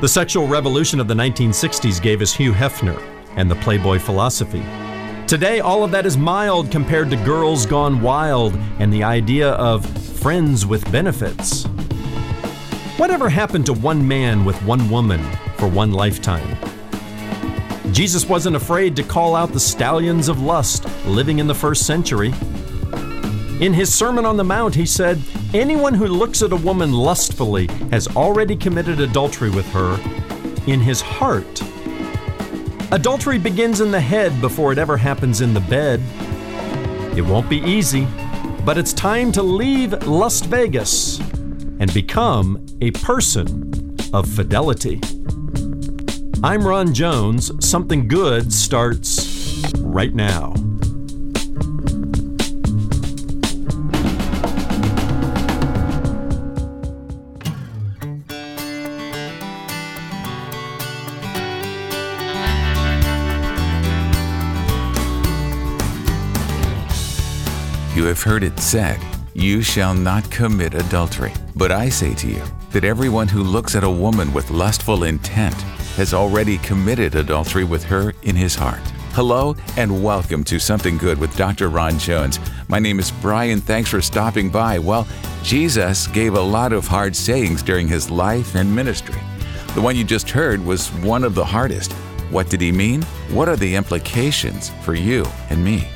The sexual revolution of the 1960s gave us Hugh Hefner and the Playboy philosophy. Today, all of that is mild compared to Girls Gone Wild and the idea of friends with benefits. Whatever happened to one man with one woman for one lifetime? Jesus wasn't afraid to call out the stallions of lust living in the first century. In his Sermon on the Mount, he said, Anyone who looks at a woman lustfully has already committed adultery with her in his heart. Adultery begins in the head before it ever happens in the bed. It won't be easy, but it's time to leave Lust Vegas and become a person of fidelity. I'm Ron Jones. Something good starts right now. You have heard it said, You shall not commit adultery. But I say to you, that everyone who looks at a woman with lustful intent has already committed adultery with her in his heart. Hello and welcome to Something Good with Dr. Ron Jones. My name is Brian. Thanks for stopping by. Well, Jesus gave a lot of hard sayings during his life and ministry. The one you just heard was one of the hardest. What did he mean? What are the implications for you and me?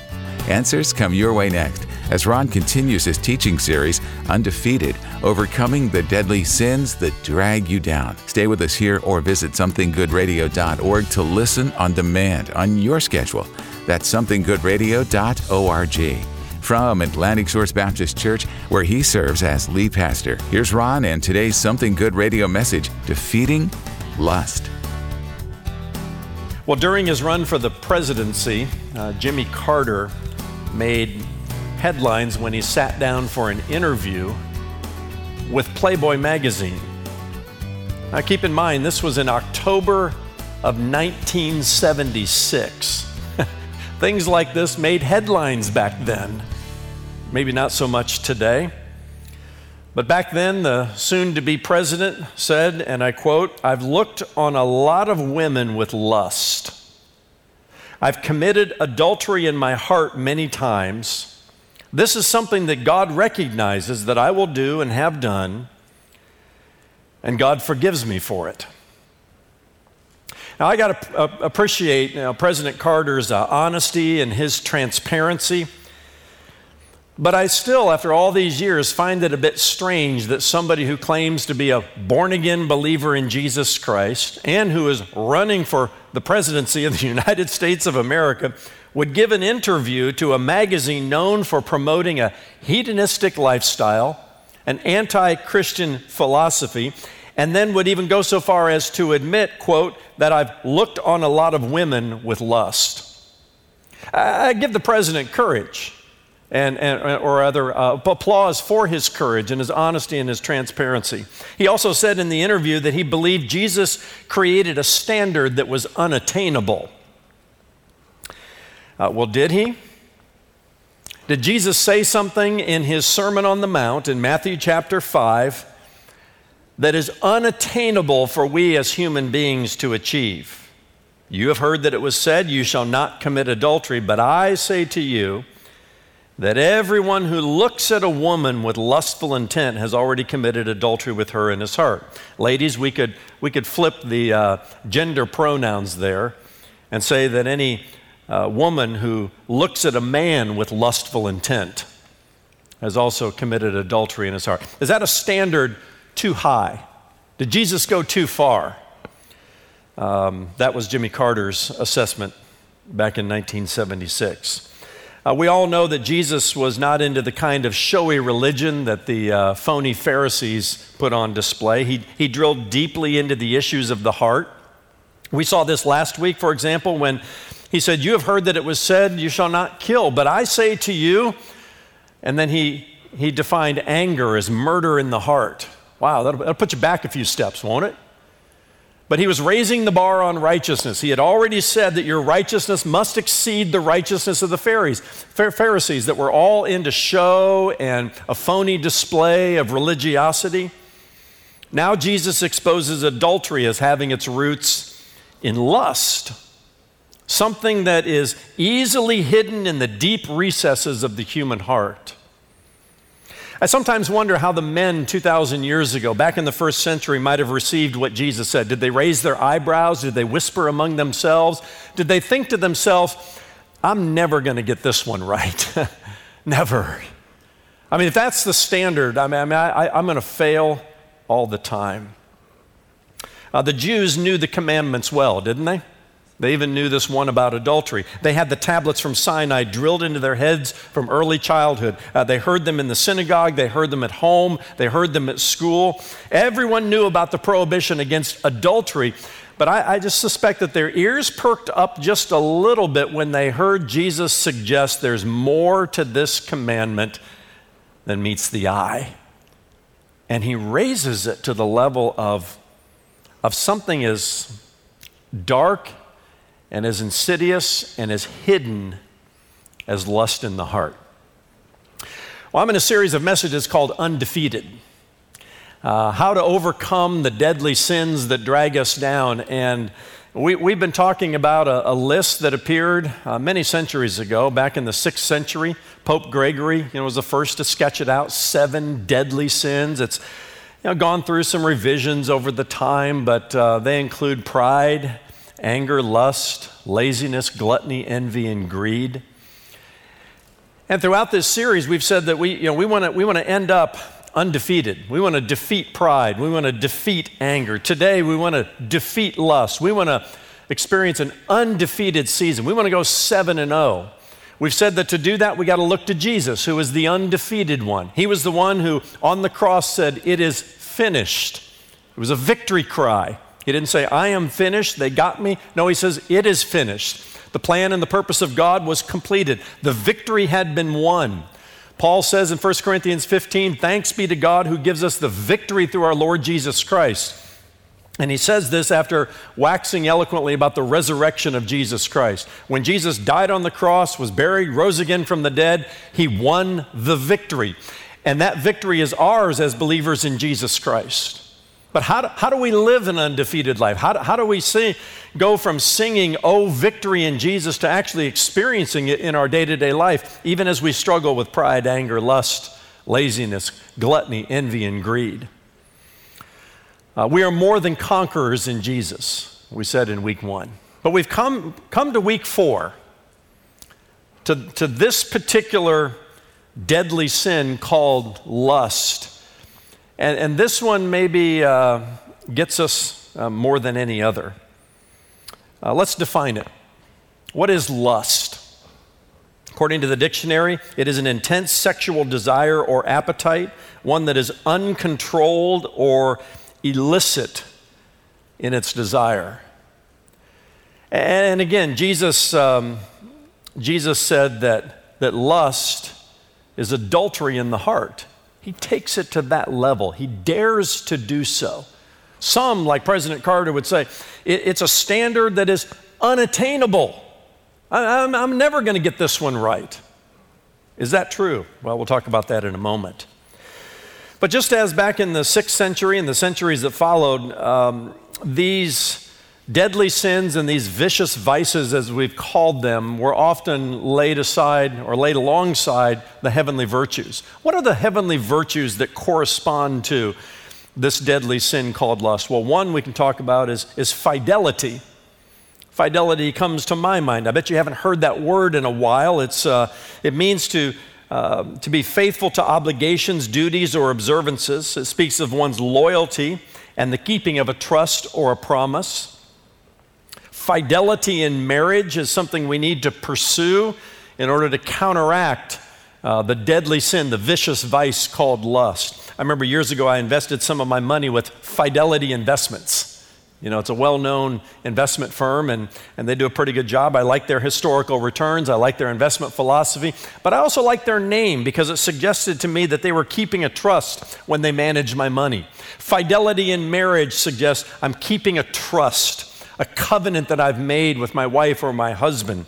Answers come your way next as Ron continues his teaching series, Undefeated Overcoming the Deadly Sins That Drag You Down. Stay with us here or visit somethinggoodradio.org to listen on demand on your schedule. That's somethinggoodradio.org. From Atlantic Shores Baptist Church, where he serves as lead pastor, here's Ron and today's Something Good radio message Defeating Lust. Well, during his run for the presidency, uh, Jimmy Carter made headlines when he sat down for an interview with Playboy magazine. Now, keep in mind, this was in October of 1976. Things like this made headlines back then. Maybe not so much today. But back then, the soon to be president said, and I quote, I've looked on a lot of women with lust. I've committed adultery in my heart many times. This is something that God recognizes that I will do and have done, and God forgives me for it. Now, I got to appreciate you know, President Carter's uh, honesty and his transparency. But I still, after all these years, find it a bit strange that somebody who claims to be a born again believer in Jesus Christ and who is running for the presidency of the United States of America would give an interview to a magazine known for promoting a hedonistic lifestyle, an anti Christian philosophy, and then would even go so far as to admit, quote, that I've looked on a lot of women with lust. I give the president courage. And, and, or other uh, applause for his courage and his honesty and his transparency. He also said in the interview that he believed Jesus created a standard that was unattainable. Uh, well, did he? Did Jesus say something in his Sermon on the Mount in Matthew chapter 5 that is unattainable for we as human beings to achieve? You have heard that it was said, You shall not commit adultery, but I say to you that everyone who looks at a woman with lustful intent has already committed adultery with her in his heart. Ladies, we could, we could flip the uh, gender pronouns there and say that any uh, woman who looks at a man with lustful intent has also committed adultery in his heart. Is that a standard too high? Did Jesus go too far? Um, that was Jimmy Carter's assessment back in 1976. Uh, we all know that Jesus was not into the kind of showy religion that the uh, phony Pharisees put on display. He, he drilled deeply into the issues of the heart. We saw this last week, for example, when he said, You have heard that it was said, You shall not kill, but I say to you, and then he, he defined anger as murder in the heart. Wow, that'll, that'll put you back a few steps, won't it? But he was raising the bar on righteousness. He had already said that your righteousness must exceed the righteousness of the Pharisees, that were all into show and a phony display of religiosity. Now Jesus exposes adultery as having its roots in lust, something that is easily hidden in the deep recesses of the human heart. I sometimes wonder how the men 2,000 years ago, back in the first century, might have received what Jesus said. Did they raise their eyebrows? Did they whisper among themselves? Did they think to themselves, I'm never going to get this one right? never. I mean, if that's the standard, I mean, I am going to fail all the time. Uh, the Jews knew the commandments well, didn't they? They even knew this one about adultery. They had the tablets from Sinai drilled into their heads from early childhood. Uh, they heard them in the synagogue, they heard them at home, they heard them at school. Everyone knew about the prohibition against adultery, but I, I just suspect that their ears perked up just a little bit when they heard Jesus suggest there's more to this commandment than meets the eye. And he raises it to the level of, of something as dark and as insidious and as hidden as lust in the heart. Well, I'm in a series of messages called Undefeated. Uh, how to overcome the deadly sins that drag us down. And we, have been talking about a, a, list that appeared uh, many centuries ago, back in the sixth century. Pope Gregory you know, was the first to sketch it out seven deadly sins. It's you know, gone through some revisions over the time, but uh, they include pride, anger, lust, laziness, gluttony, envy, and greed. And throughout this series, we've said that we, you know, we want to we wanna end up undefeated. We want to defeat pride. We want to defeat anger. Today, we want to defeat lust. We want to experience an undefeated season. We want to go 7 and 0. We've said that to do that, we got to look to Jesus, who is the undefeated one. He was the one who on the cross said, It is finished. It was a victory cry. He didn't say, I am finished, they got me. No, he says, It is finished. The plan and the purpose of God was completed. The victory had been won. Paul says in 1 Corinthians 15, Thanks be to God who gives us the victory through our Lord Jesus Christ. And he says this after waxing eloquently about the resurrection of Jesus Christ. When Jesus died on the cross, was buried, rose again from the dead, he won the victory. And that victory is ours as believers in Jesus Christ. But how do, how do we live an undefeated life? How do, how do we sing, go from singing, oh, victory in Jesus, to actually experiencing it in our day to day life, even as we struggle with pride, anger, lust, laziness, gluttony, envy, and greed? Uh, we are more than conquerors in Jesus, we said in week one. But we've come, come to week four, to, to this particular deadly sin called lust. And, and this one maybe uh, gets us uh, more than any other. Uh, let's define it. What is lust? According to the dictionary, it is an intense sexual desire or appetite, one that is uncontrolled or illicit in its desire. And again, Jesus, um, Jesus said that, that lust is adultery in the heart. He takes it to that level. He dares to do so. Some, like President Carter, would say it's a standard that is unattainable. I'm, I'm never going to get this one right. Is that true? Well, we'll talk about that in a moment. But just as back in the sixth century and the centuries that followed, um, these deadly sins and these vicious vices, as we've called them, were often laid aside or laid alongside the heavenly virtues. What are the heavenly virtues that correspond to this deadly sin called lust? Well, one we can talk about is, is fidelity. Fidelity comes to my mind. I bet you haven't heard that word in a while. It's, uh, it means to um, to be faithful to obligations, duties, or observances. It speaks of one's loyalty and the keeping of a trust or a promise. Fidelity in marriage is something we need to pursue in order to counteract uh, the deadly sin, the vicious vice called lust. I remember years ago I invested some of my money with Fidelity Investments. You know, it's a well known investment firm and, and they do a pretty good job. I like their historical returns, I like their investment philosophy, but I also like their name because it suggested to me that they were keeping a trust when they managed my money. Fidelity in marriage suggests I'm keeping a trust, a covenant that I've made with my wife or my husband,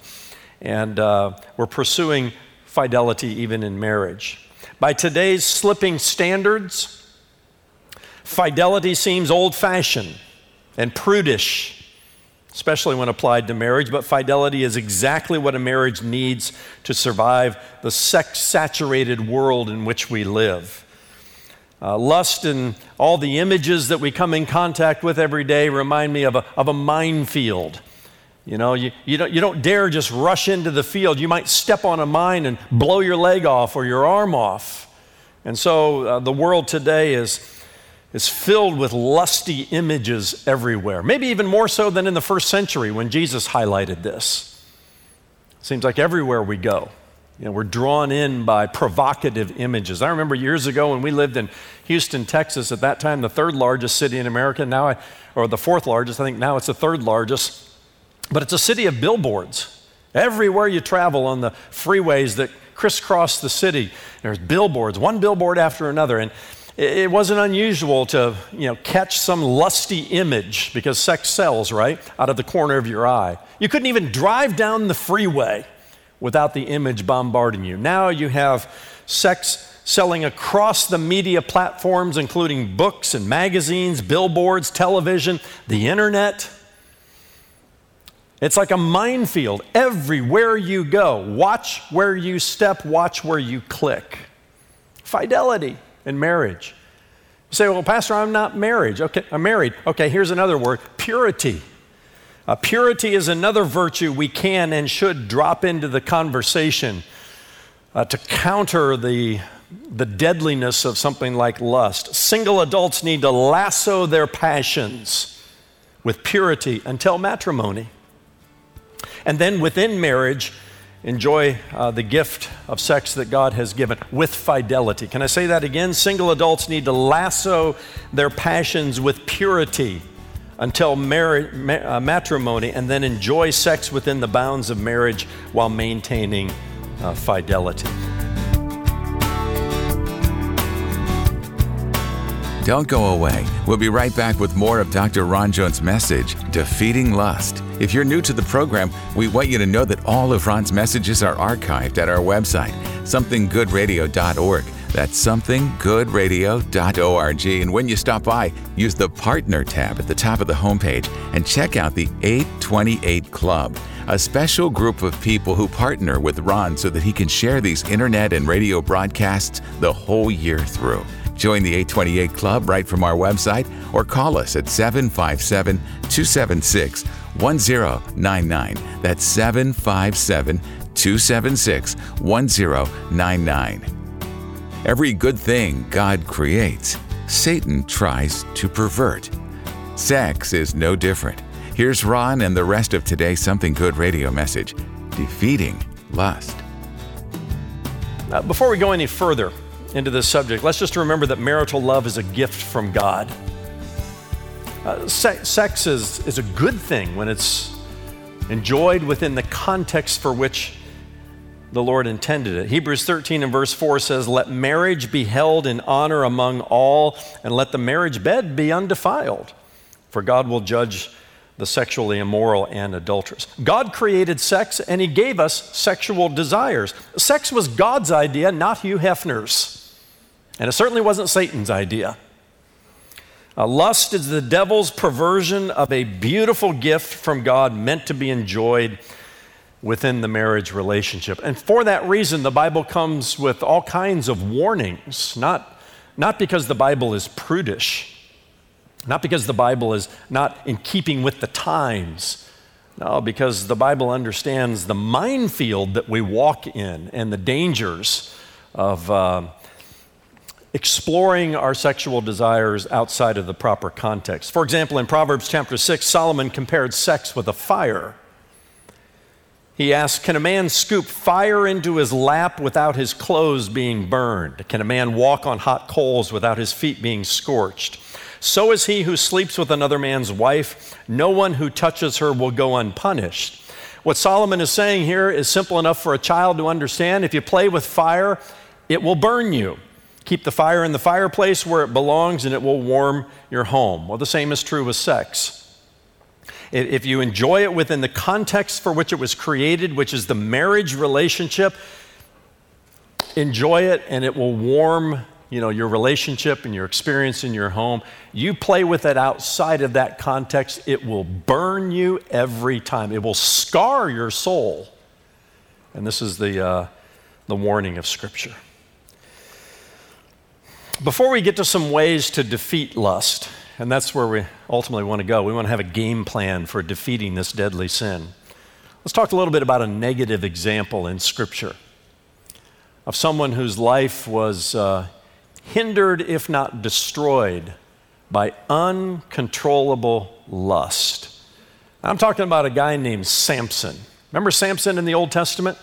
and uh, we're pursuing fidelity even in marriage. By today's slipping standards, Fidelity seems old fashioned and prudish, especially when applied to marriage, but fidelity is exactly what a marriage needs to survive the sex saturated world in which we live. Uh, lust and all the images that we come in contact with every day remind me of a, of a minefield. You know, you, you, don't, you don't dare just rush into the field. You might step on a mine and blow your leg off or your arm off. And so uh, the world today is is filled with lusty images everywhere, maybe even more so than in the first century when Jesus highlighted this. Seems like everywhere we go, you know, we're drawn in by provocative images. I remember years ago when we lived in Houston, Texas, at that time the third largest city in America, now I, or the fourth largest, I think now it's the third largest, but it's a city of billboards. Everywhere you travel on the freeways that crisscross the city, there's billboards, one billboard after another. And it wasn't unusual to you know, catch some lusty image because sex sells, right? Out of the corner of your eye. You couldn't even drive down the freeway without the image bombarding you. Now you have sex selling across the media platforms, including books and magazines, billboards, television, the internet. It's like a minefield everywhere you go. Watch where you step, watch where you click. Fidelity in marriage. You say, well, Pastor, I'm not married. Okay, I'm married. Okay, here's another word purity. Uh, purity is another virtue we can and should drop into the conversation uh, to counter the, the deadliness of something like lust. Single adults need to lasso their passions with purity until matrimony. And then within marriage, enjoy uh, the gift of sex that God has given with fidelity. Can I say that again? Single adults need to lasso their passions with purity until mar- ma- uh, matrimony and then enjoy sex within the bounds of marriage while maintaining uh, fidelity. Don't go away. We'll be right back with more of Dr. Ron Jones' message, Defeating Lust. If you're new to the program, we want you to know that all of Ron's messages are archived at our website, somethinggoodradio.org. That's somethinggoodradio.org. And when you stop by, use the Partner tab at the top of the homepage and check out the 828 Club, a special group of people who partner with Ron so that he can share these internet and radio broadcasts the whole year through. Join the 828 Club right from our website or call us at 757 276 1099. That's 757 276 1099. Every good thing God creates, Satan tries to pervert. Sex is no different. Here's Ron and the rest of today's Something Good radio message Defeating Lust. Uh, before we go any further, into this subject, let's just remember that marital love is a gift from God. Uh, se- sex is, is a good thing when it's enjoyed within the context for which the Lord intended it. Hebrews 13 and verse 4 says, Let marriage be held in honor among all, and let the marriage bed be undefiled, for God will judge the sexually immoral and adulterous. God created sex and He gave us sexual desires. Sex was God's idea, not Hugh Hefner's. And it certainly wasn't Satan's idea. Uh, lust is the devil's perversion of a beautiful gift from God meant to be enjoyed within the marriage relationship. And for that reason, the Bible comes with all kinds of warnings, not, not because the Bible is prudish, not because the Bible is not in keeping with the times. No, because the Bible understands the minefield that we walk in and the dangers of. Uh, exploring our sexual desires outside of the proper context. For example, in Proverbs chapter 6, Solomon compared sex with a fire. He asks, Can a man scoop fire into his lap without his clothes being burned? Can a man walk on hot coals without his feet being scorched? So is he who sleeps with another man's wife. No one who touches her will go unpunished. What Solomon is saying here is simple enough for a child to understand. If you play with fire, it will burn you. Keep the fire in the fireplace where it belongs and it will warm your home. Well, the same is true with sex. If you enjoy it within the context for which it was created, which is the marriage relationship, enjoy it and it will warm you know, your relationship and your experience in your home, you play with it outside of that context, it will burn you every time. It will scar your soul. And this is the, uh, the warning of Scripture. Before we get to some ways to defeat lust, and that's where we ultimately want to go, we want to have a game plan for defeating this deadly sin. Let's talk a little bit about a negative example in Scripture of someone whose life was uh, hindered, if not destroyed, by uncontrollable lust. I'm talking about a guy named Samson. Remember Samson in the Old Testament?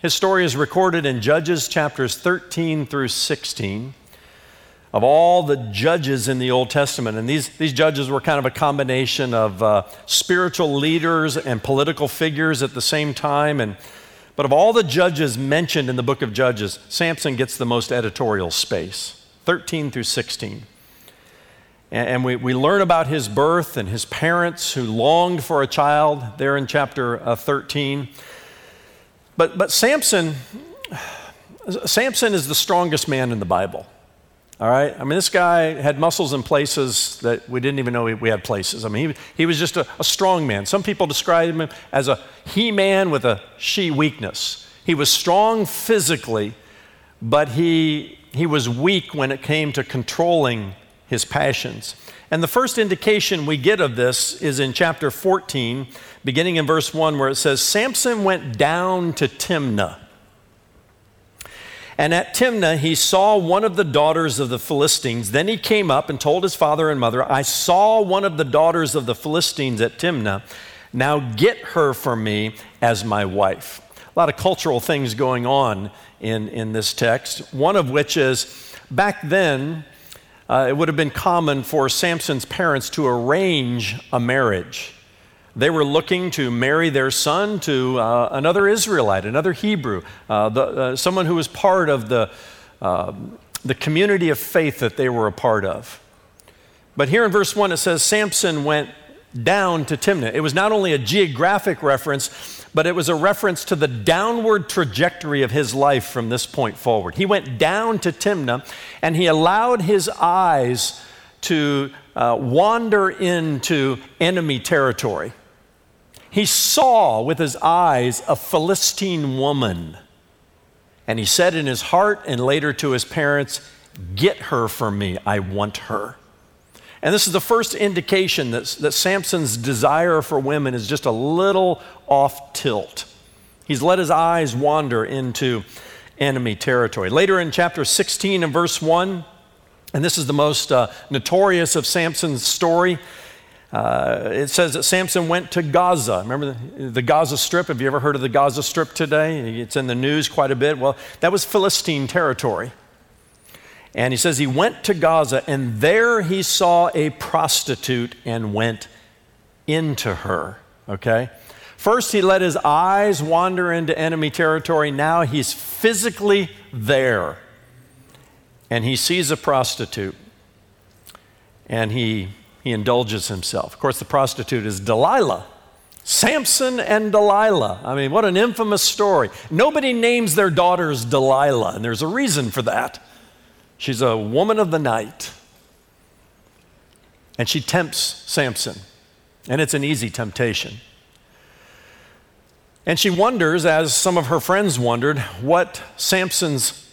His story is recorded in Judges chapters 13 through 16 of all the judges in the Old Testament. And these, these judges were kind of a combination of uh, spiritual leaders and political figures at the same time. And, but of all the judges mentioned in the book of Judges, Samson gets the most editorial space 13 through 16. And, and we, we learn about his birth and his parents who longed for a child there in chapter uh, 13. But, but Samson, Samson is the strongest man in the Bible. All right? I mean, this guy had muscles in places that we didn't even know we had places. I mean, he, he was just a, a strong man. Some people describe him as a he man with a she weakness. He was strong physically, but he, he was weak when it came to controlling his passions. And the first indication we get of this is in chapter 14, beginning in verse 1, where it says Samson went down to Timnah and at Timnah, he saw one of the daughters of the Philistines. Then he came up and told his father and mother, I saw one of the daughters of the Philistines at Timnah. Now get her for me as my wife. A lot of cultural things going on in, in this text, one of which is back then, uh, it would have been common for Samson's parents to arrange a marriage. They were looking to marry their son to uh, another Israelite, another Hebrew, uh, the, uh, someone who was part of the, um, the community of faith that they were a part of. But here in verse 1, it says Samson went down to Timnah. It was not only a geographic reference, but it was a reference to the downward trajectory of his life from this point forward. He went down to Timnah and he allowed his eyes to uh, wander into enemy territory. He saw with his eyes a Philistine woman. And he said in his heart and later to his parents, Get her for me. I want her. And this is the first indication that, that Samson's desire for women is just a little off tilt. He's let his eyes wander into enemy territory. Later in chapter 16 and verse 1, and this is the most uh, notorious of Samson's story, uh, it says that Samson went to Gaza. Remember the, the, Gaza Strip? Have you ever heard of the Gaza Strip today? It's in the news quite a bit. Well, that was Philistine territory. And he says he went to Gaza, and there he saw a prostitute and went into her. Okay? First, he let his eyes wander into enemy territory. Now he's physically there. And he sees a prostitute. And he he indulges himself. Of course, the prostitute is Delilah. Samson and Delilah. I mean, what an infamous story. Nobody names their daughters Delilah, and there's a reason for that. She's a woman of the night. And she tempts Samson, and it's an easy temptation. And she wonders, as some of her friends wondered, what Samson's,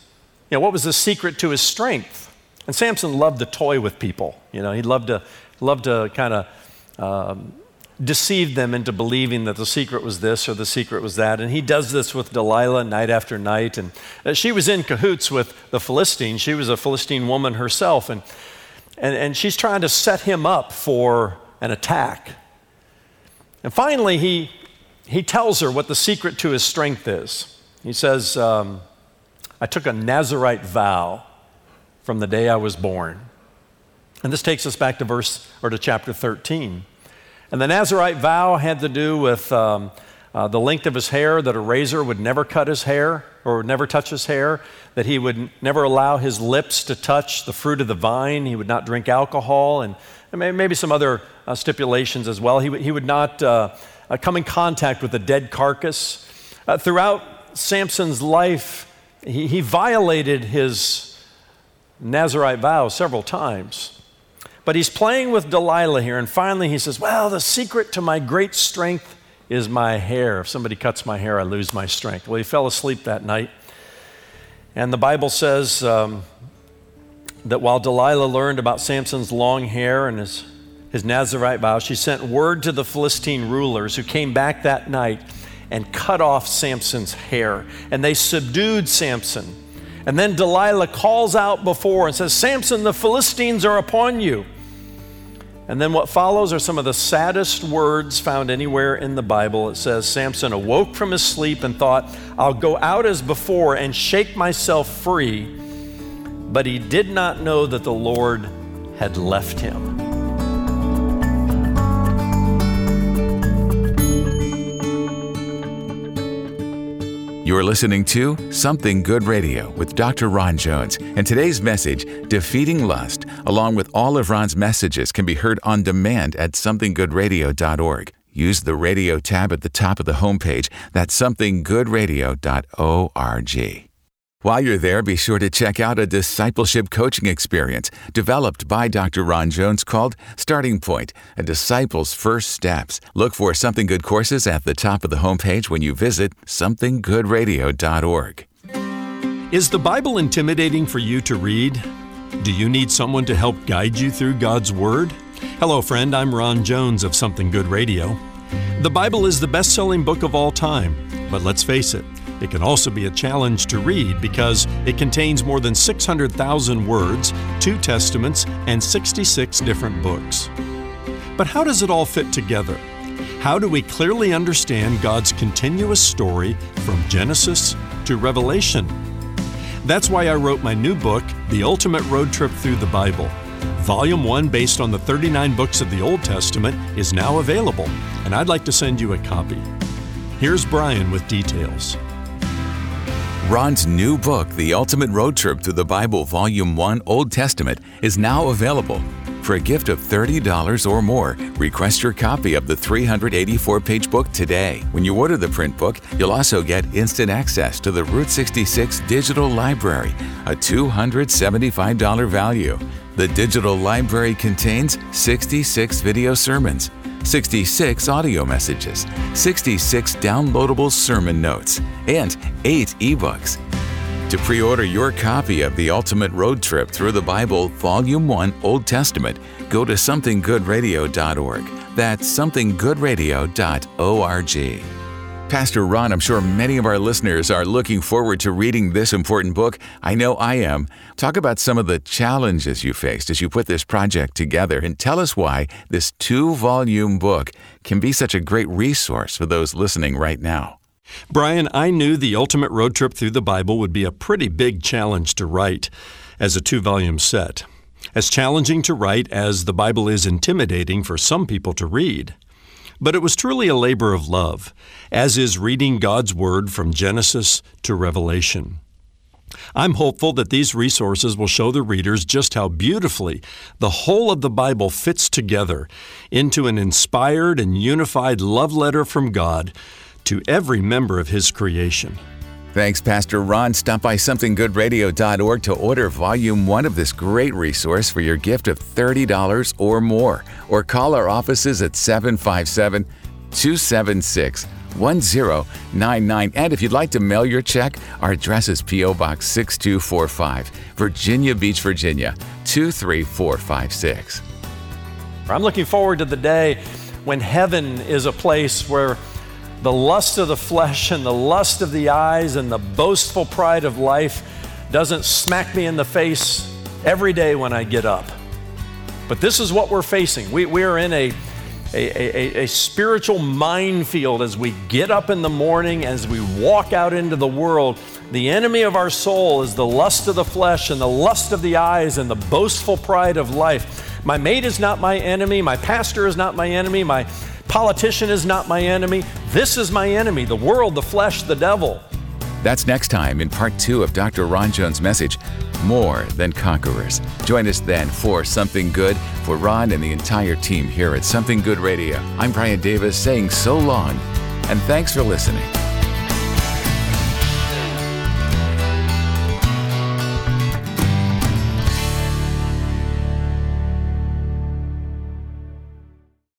you know, what was the secret to his strength? And Samson loved to toy with people. You know, he loved to love to kind of um, deceive them into believing that the secret was this or the secret was that. And he does this with Delilah night after night. And uh, she was in cahoots with the Philistine. She was a Philistine woman herself. And, and, and she's trying to set him up for an attack. And finally, he, he tells her what the secret to his strength is. He says, um, I took a Nazarite vow from the day I was born. And this takes us back to verse or to chapter 13. And the Nazarite vow had to do with um, uh, the length of his hair, that a razor would never cut his hair or would never touch his hair, that he would never allow his lips to touch the fruit of the vine, he would not drink alcohol, and, maybe some other uh, stipulations as well. He, w- he would not uh, uh, come in contact with a dead carcass. Uh, throughout Samson's life, he, he violated his Nazarite vow several times. But he's playing with Delilah here, and finally he says, Well, the secret to my great strength is my hair. If somebody cuts my hair, I lose my strength. Well, he fell asleep that night. And the Bible says um, that while Delilah learned about Samson's long hair and his, his Nazarite vow, she sent word to the Philistine rulers who came back that night and cut off Samson's hair. And they subdued Samson. And then Delilah calls out before and says, Samson, the Philistines are upon you. And then what follows are some of the saddest words found anywhere in the Bible. It says, Samson awoke from his sleep and thought, I'll go out as before and shake myself free. But he did not know that the Lord had left him. You're listening to Something Good Radio with Dr. Ron Jones. And today's message, Defeating Lust, along with all of Ron's messages, can be heard on demand at somethinggoodradio.org. Use the radio tab at the top of the homepage. That's somethinggoodradio.org. While you're there, be sure to check out a discipleship coaching experience developed by Dr. Ron Jones called Starting Point, a disciple's first steps. Look for Something Good courses at the top of the homepage when you visit somethinggoodradio.org. Is the Bible intimidating for you to read? Do you need someone to help guide you through God's Word? Hello, friend. I'm Ron Jones of Something Good Radio. The Bible is the best selling book of all time, but let's face it, it can also be a challenge to read because it contains more than 600,000 words, two testaments, and 66 different books. But how does it all fit together? How do we clearly understand God's continuous story from Genesis to Revelation? That's why I wrote my new book, The Ultimate Road Trip Through the Bible. Volume 1, based on the 39 books of the Old Testament, is now available, and I'd like to send you a copy. Here's Brian with details. Ron's new book, The Ultimate Road Trip Through the Bible, Volume 1, Old Testament, is now available. For a gift of $30 or more, request your copy of the 384 page book today. When you order the print book, you'll also get instant access to the Route 66 Digital Library, a $275 value. The digital library contains 66 video sermons, 66 audio messages, 66 downloadable sermon notes, and 8 ebooks. To pre order your copy of The Ultimate Road Trip Through the Bible, Volume 1, Old Testament, go to somethinggoodradio.org. That's somethinggoodradio.org. Pastor Ron, I'm sure many of our listeners are looking forward to reading this important book. I know I am. Talk about some of the challenges you faced as you put this project together and tell us why this two volume book can be such a great resource for those listening right now. Brian, I knew the ultimate road trip through the Bible would be a pretty big challenge to write as a two volume set. As challenging to write as the Bible is intimidating for some people to read. But it was truly a labor of love, as is reading God's Word from Genesis to Revelation. I'm hopeful that these resources will show the readers just how beautifully the whole of the Bible fits together into an inspired and unified love letter from God to every member of His creation. Thanks, Pastor Ron. Stop by somethinggoodradio.org to order Volume 1 of this great resource for your gift of $30 or more, or call our offices at 757 276 1099. And if you'd like to mail your check, our address is P.O. Box 6245, Virginia Beach, Virginia 23456. I'm looking forward to the day when heaven is a place where the lust of the flesh and the lust of the eyes and the boastful pride of life doesn't smack me in the face every day when I get up. But this is what we're facing. We, we are in a, a, a, a spiritual minefield as we get up in the morning, as we walk out into the world. The enemy of our soul is the lust of the flesh and the lust of the eyes and the boastful pride of life. My mate is not my enemy. My pastor is not my enemy. My Politician is not my enemy. This is my enemy the world, the flesh, the devil. That's next time in part two of Dr. Ron Jones' message More Than Conquerors. Join us then for Something Good for Ron and the entire team here at Something Good Radio. I'm Brian Davis saying so long and thanks for listening.